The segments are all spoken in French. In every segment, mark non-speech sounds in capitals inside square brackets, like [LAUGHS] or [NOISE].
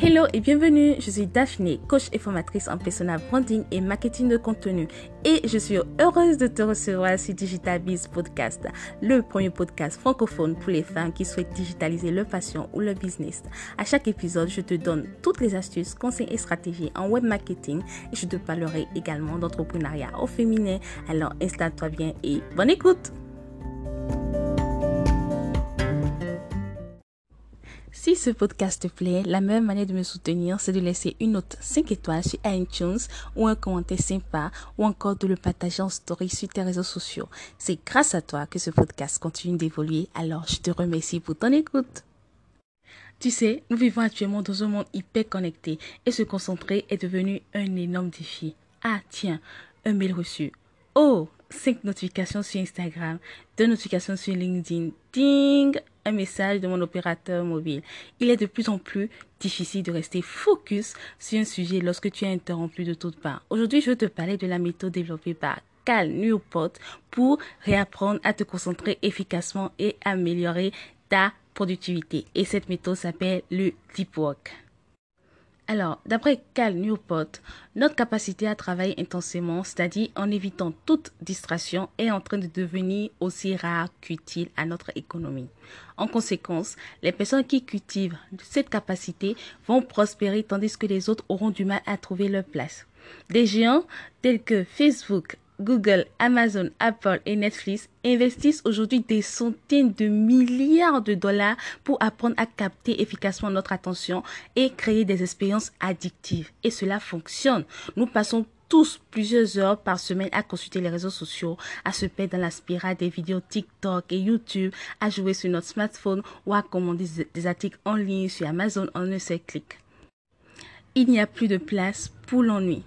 Hello et bienvenue, je suis Daphné, coach et formatrice en personal branding et marketing de contenu et je suis heureuse de te recevoir sur Digital Biz Podcast, le premier podcast francophone pour les femmes qui souhaitent digitaliser leur passion ou leur business. À chaque épisode, je te donne toutes les astuces, conseils et stratégies en web marketing et je te parlerai également d'entrepreneuriat au féminin. Alors installe-toi bien et bonne écoute! Si ce podcast te plaît, la meilleure manière de me soutenir, c'est de laisser une note 5 étoiles sur iTunes ou un commentaire sympa ou encore de le partager en story sur tes réseaux sociaux. C'est grâce à toi que ce podcast continue d'évoluer, alors je te remercie pour ton écoute. Tu sais, nous vivons actuellement dans un monde hyper connecté et se concentrer est devenu un énorme défi. Ah tiens, un mail reçu. Oh, 5 notifications sur Instagram, 2 notifications sur LinkedIn. Ding message de mon opérateur mobile. Il est de plus en plus difficile de rester focus sur un sujet lorsque tu es interrompu de toutes parts. Aujourd'hui, je vais te parler de la méthode développée par Cal Newport pour réapprendre à te concentrer efficacement et améliorer ta productivité. Et cette méthode s'appelle le deep work. Alors, d'après Cal Newport, notre capacité à travailler intensément, c'est-à-dire en évitant toute distraction, est en train de devenir aussi rare qu'utile à notre économie. En conséquence, les personnes qui cultivent cette capacité vont prospérer tandis que les autres auront du mal à trouver leur place. Des géants tels que Facebook, Google, Amazon, Apple et Netflix investissent aujourd'hui des centaines de milliards de dollars pour apprendre à capter efficacement notre attention et créer des expériences addictives. Et cela fonctionne. Nous passons tous plusieurs heures par semaine à consulter les réseaux sociaux, à se perdre dans la spirale des vidéos TikTok et YouTube, à jouer sur notre smartphone ou à commander des articles en ligne sur Amazon en un seul clic. Il n'y a plus de place pour l'ennui.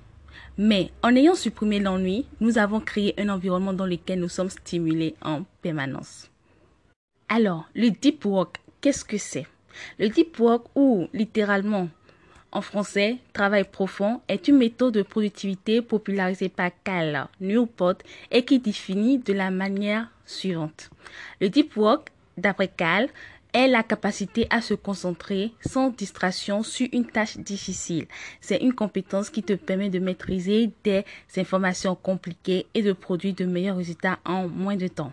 Mais en ayant supprimé l'ennui, nous avons créé un environnement dans lequel nous sommes stimulés en permanence. Alors, le deep work, qu'est-ce que c'est? Le deep work, ou littéralement en français, travail profond, est une méthode de productivité popularisée par Cal Newport et qui définit de la manière suivante. Le deep work, d'après Cal, est la capacité à se concentrer sans distraction sur une tâche difficile. C'est une compétence qui te permet de maîtriser des informations compliquées et de produire de meilleurs résultats en moins de temps.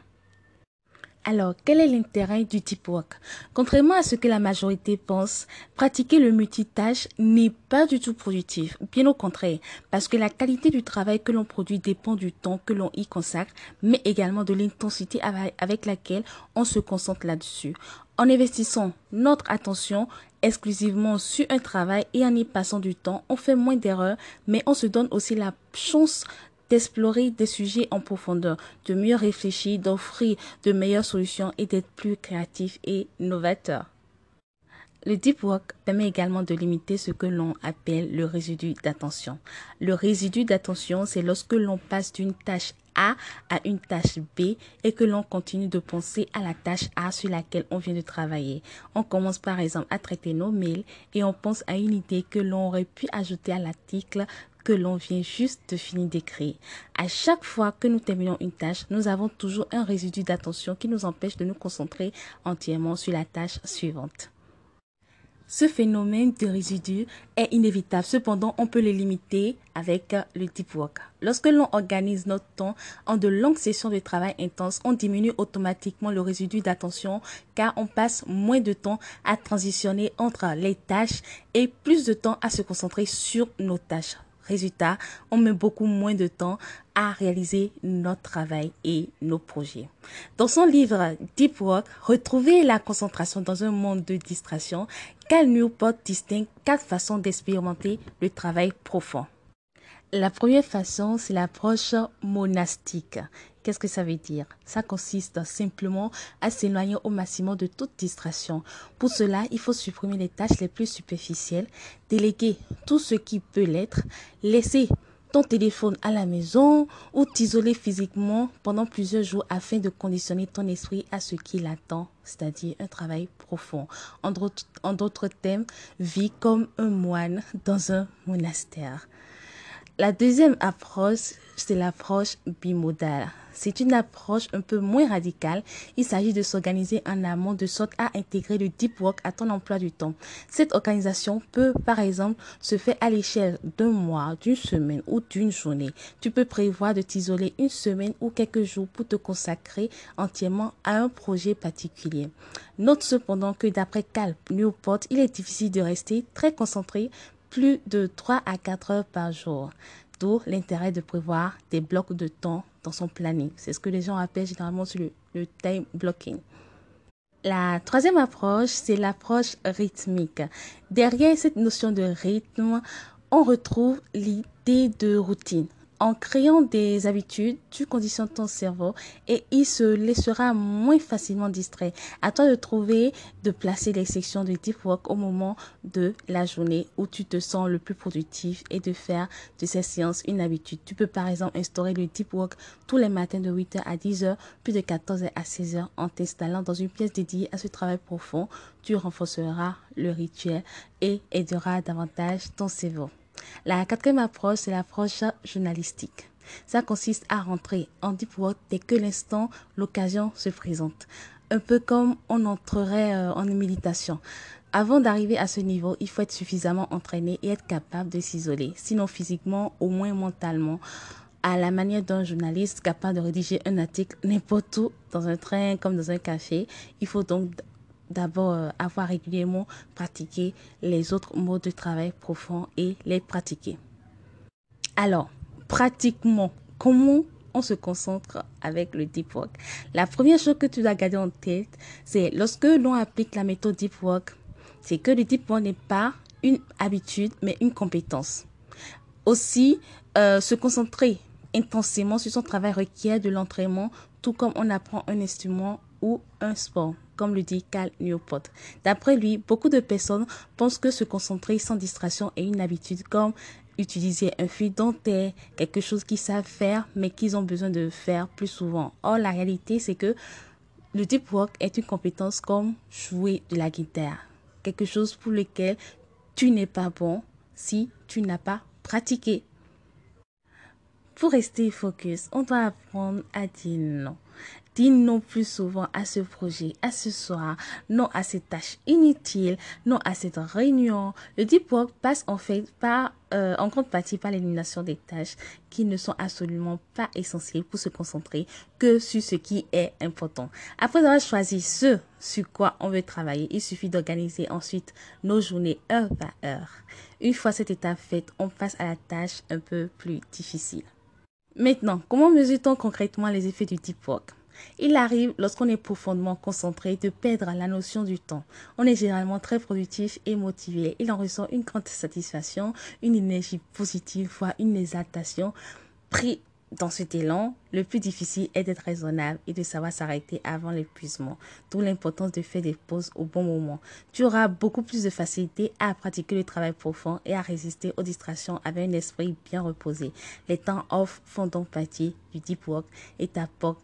Alors, quel est l'intérêt du deep work? Contrairement à ce que la majorité pense, pratiquer le multitâche n'est pas du tout productif. Bien au contraire, parce que la qualité du travail que l'on produit dépend du temps que l'on y consacre, mais également de l'intensité avec laquelle on se concentre là-dessus. En investissant notre attention exclusivement sur un travail et en y passant du temps, on fait moins d'erreurs, mais on se donne aussi la chance d'explorer des sujets en profondeur, de mieux réfléchir, d'offrir de meilleures solutions et d'être plus créatif et novateur. Le deep work permet également de limiter ce que l'on appelle le résidu d'attention. Le résidu d'attention, c'est lorsque l'on passe d'une tâche A à une tâche B et que l'on continue de penser à la tâche A sur laquelle on vient de travailler. On commence par exemple à traiter nos mails et on pense à une idée que l'on aurait pu ajouter à l'article que l'on vient juste de finir d'écrire. À chaque fois que nous terminons une tâche, nous avons toujours un résidu d'attention qui nous empêche de nous concentrer entièrement sur la tâche suivante. Ce phénomène de résidu est inévitable. Cependant, on peut le limiter avec le deep work. Lorsque l'on organise notre temps en de longues sessions de travail intense, on diminue automatiquement le résidu d'attention car on passe moins de temps à transitionner entre les tâches et plus de temps à se concentrer sur nos tâches. Résultat, on met beaucoup moins de temps à réaliser notre travail et nos projets. Dans son livre Deep Work, Retrouver la concentration dans un monde de distraction, Cal Newport distingue quatre façons d'expérimenter le travail profond. La première façon, c'est l'approche monastique. Qu'est-ce que ça veut dire? Ça consiste simplement à s'éloigner au maximum de toute distraction. Pour cela, il faut supprimer les tâches les plus superficielles, déléguer tout ce qui peut l'être, laisser ton téléphone à la maison ou t'isoler physiquement pendant plusieurs jours afin de conditionner ton esprit à ce qu'il attend, c'est-à-dire un travail profond. En d'autres termes, vis comme un moine dans un monastère. La deuxième approche, c'est l'approche bimodale. C'est une approche un peu moins radicale. Il s'agit de s'organiser en amont de sorte à intégrer le deep work à ton emploi du temps. Cette organisation peut, par exemple, se faire à l'échelle d'un mois, d'une semaine ou d'une journée. Tu peux prévoir de t'isoler une semaine ou quelques jours pour te consacrer entièrement à un projet particulier. Note cependant que d'après Cal Newport, il est difficile de rester très concentré plus de 3 à 4 heures par jour. D'où l'intérêt de prévoir des blocs de temps dans son planning. C'est ce que les gens appellent généralement le, le time blocking. La troisième approche, c'est l'approche rythmique. Derrière cette notion de rythme, on retrouve l'idée de routine. En créant des habitudes, tu conditionnes ton cerveau et il se laissera moins facilement distrait. À toi de trouver, de placer les sections de deep work au moment de la journée où tu te sens le plus productif et de faire de ces séances une habitude. Tu peux par exemple instaurer le deep work tous les matins de 8h à 10h, puis de 14h à 16h en t'installant dans une pièce dédiée à ce travail profond. Tu renforceras le rituel et aideras davantage ton cerveau. La quatrième approche, c'est l'approche journalistique. Ça consiste à rentrer en deep work dès que l'instant, l'occasion se présente. Un peu comme on entrerait euh, en méditation. Avant d'arriver à ce niveau, il faut être suffisamment entraîné et être capable de s'isoler, sinon physiquement, au moins mentalement, à la manière d'un journaliste capable de rédiger un article n'importe où, dans un train comme dans un café. Il faut donc d'abord euh, avoir régulièrement pratiqué les autres modes de travail profonds et les pratiquer. Alors, pratiquement, comment on se concentre avec le deep work? La première chose que tu dois garder en tête, c'est lorsque l'on applique la méthode deep work, c'est que le deep work n'est pas une habitude, mais une compétence. Aussi, euh, se concentrer intensément sur son travail requiert de l'entraînement, tout comme on apprend un instrument ou un sport comme le dit Cal Newport. D'après lui, beaucoup de personnes pensent que se concentrer sans distraction est une habitude comme utiliser un fil dentaire, quelque chose qu'ils savent faire mais qu'ils ont besoin de faire plus souvent. Or, la réalité, c'est que le deep work est une compétence comme jouer de la guitare, quelque chose pour lequel tu n'es pas bon si tu n'as pas pratiqué. Pour rester focus, on doit apprendre à dire non. Non plus souvent à ce projet, à ce soir, non à ces tâches inutiles, non à cette réunion. Le deep work passe en fait par, euh, en grande par l'élimination des tâches qui ne sont absolument pas essentielles pour se concentrer que sur ce qui est important. Après avoir choisi ce sur quoi on veut travailler, il suffit d'organiser ensuite nos journées heure par heure. Une fois cette étape faite, on passe à la tâche un peu plus difficile. Maintenant, comment mesure-t-on concrètement les effets du deep work il arrive, lorsqu'on est profondément concentré, de perdre la notion du temps. On est généralement très productif et motivé. Il en ressent une grande satisfaction, une énergie positive, voire une exaltation. Pris dans cet élan, le plus difficile est d'être raisonnable et de savoir s'arrêter avant l'épuisement, d'où l'importance de faire des pauses au bon moment. Tu auras beaucoup plus de facilité à pratiquer le travail profond et à résister aux distractions avec un esprit bien reposé. Les temps off font donc partie du deep work et t'apportent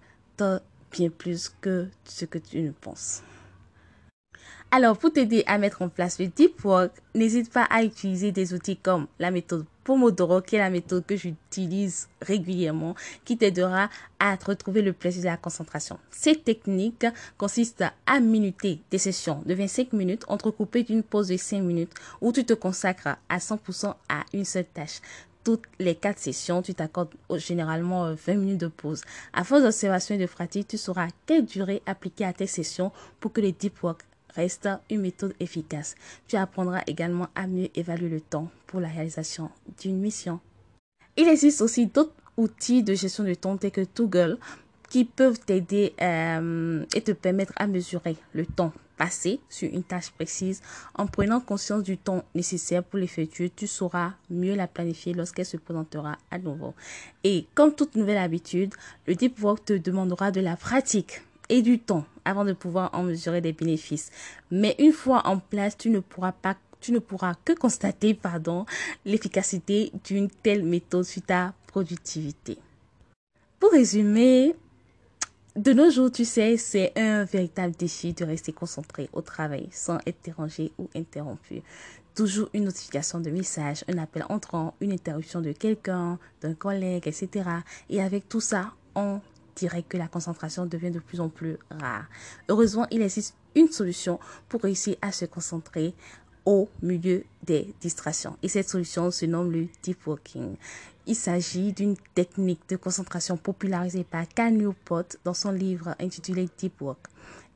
bien plus que ce que tu ne penses. Alors, pour t'aider à mettre en place le deep work, n'hésite pas à utiliser des outils comme la méthode Pomodoro, qui est la méthode que j'utilise régulièrement, qui t'aidera à retrouver le plaisir de la concentration. Cette technique consiste à minuter des sessions de 25 minutes entrecoupées d'une pause de 5 minutes où tu te consacres à 100% à une seule tâche toutes les quatre sessions, tu t'accordes généralement 20 euh, minutes de pause. À force d'observation et de pratique, tu sauras quelle durée appliquer à tes sessions pour que les deep work reste une méthode efficace. Tu apprendras également à mieux évaluer le temps pour la réalisation d'une mission. Il existe aussi d'autres outils de gestion de temps tels que Toggle qui peuvent t'aider euh, et te permettre à mesurer le temps sur une tâche précise. En prenant conscience du temps nécessaire pour l'effectuer, tu sauras mieux la planifier lorsqu'elle se présentera à nouveau. Et comme toute nouvelle habitude, le deep work te demandera de la pratique et du temps avant de pouvoir en mesurer des bénéfices. Mais une fois en place, tu ne pourras pas tu ne pourras que constater pardon l'efficacité d'une telle méthode sur ta productivité. Pour résumer, de nos jours, tu sais, c'est un véritable défi de rester concentré au travail sans être dérangé ou interrompu. Toujours une notification de message, un appel entrant, une interruption de quelqu'un, d'un collègue, etc. Et avec tout ça, on dirait que la concentration devient de plus en plus rare. Heureusement, il existe une solution pour réussir à se concentrer au milieu des distractions. Et cette solution se nomme le deep working. Il s'agit d'une technique de concentration popularisée par Cal Newport dans son livre intitulé Deep Work.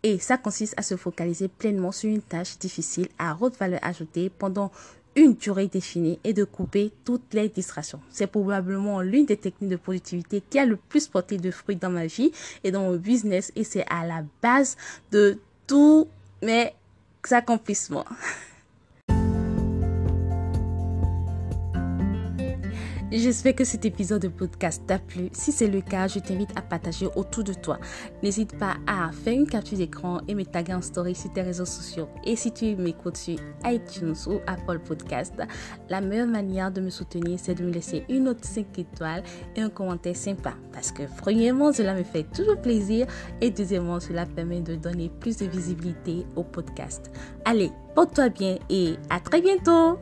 Et ça consiste à se focaliser pleinement sur une tâche difficile à haute valeur ajoutée pendant une durée définie et de couper toutes les distractions. C'est probablement l'une des techniques de productivité qui a le plus porté de fruits dans ma vie et dans mon business et c'est à la base de tous mes accomplissements. [LAUGHS] J'espère que cet épisode de podcast t'a plu. Si c'est le cas, je t'invite à partager autour de toi. N'hésite pas à faire une capture d'écran et me taguer en story sur tes réseaux sociaux. Et si tu m'écoutes sur iTunes ou Apple Podcast, la meilleure manière de me soutenir, c'est de me laisser une note 5 étoiles et un commentaire sympa. Parce que premièrement, cela me fait toujours plaisir et deuxièmement, cela permet de donner plus de visibilité au podcast. Allez, porte-toi bien et à très bientôt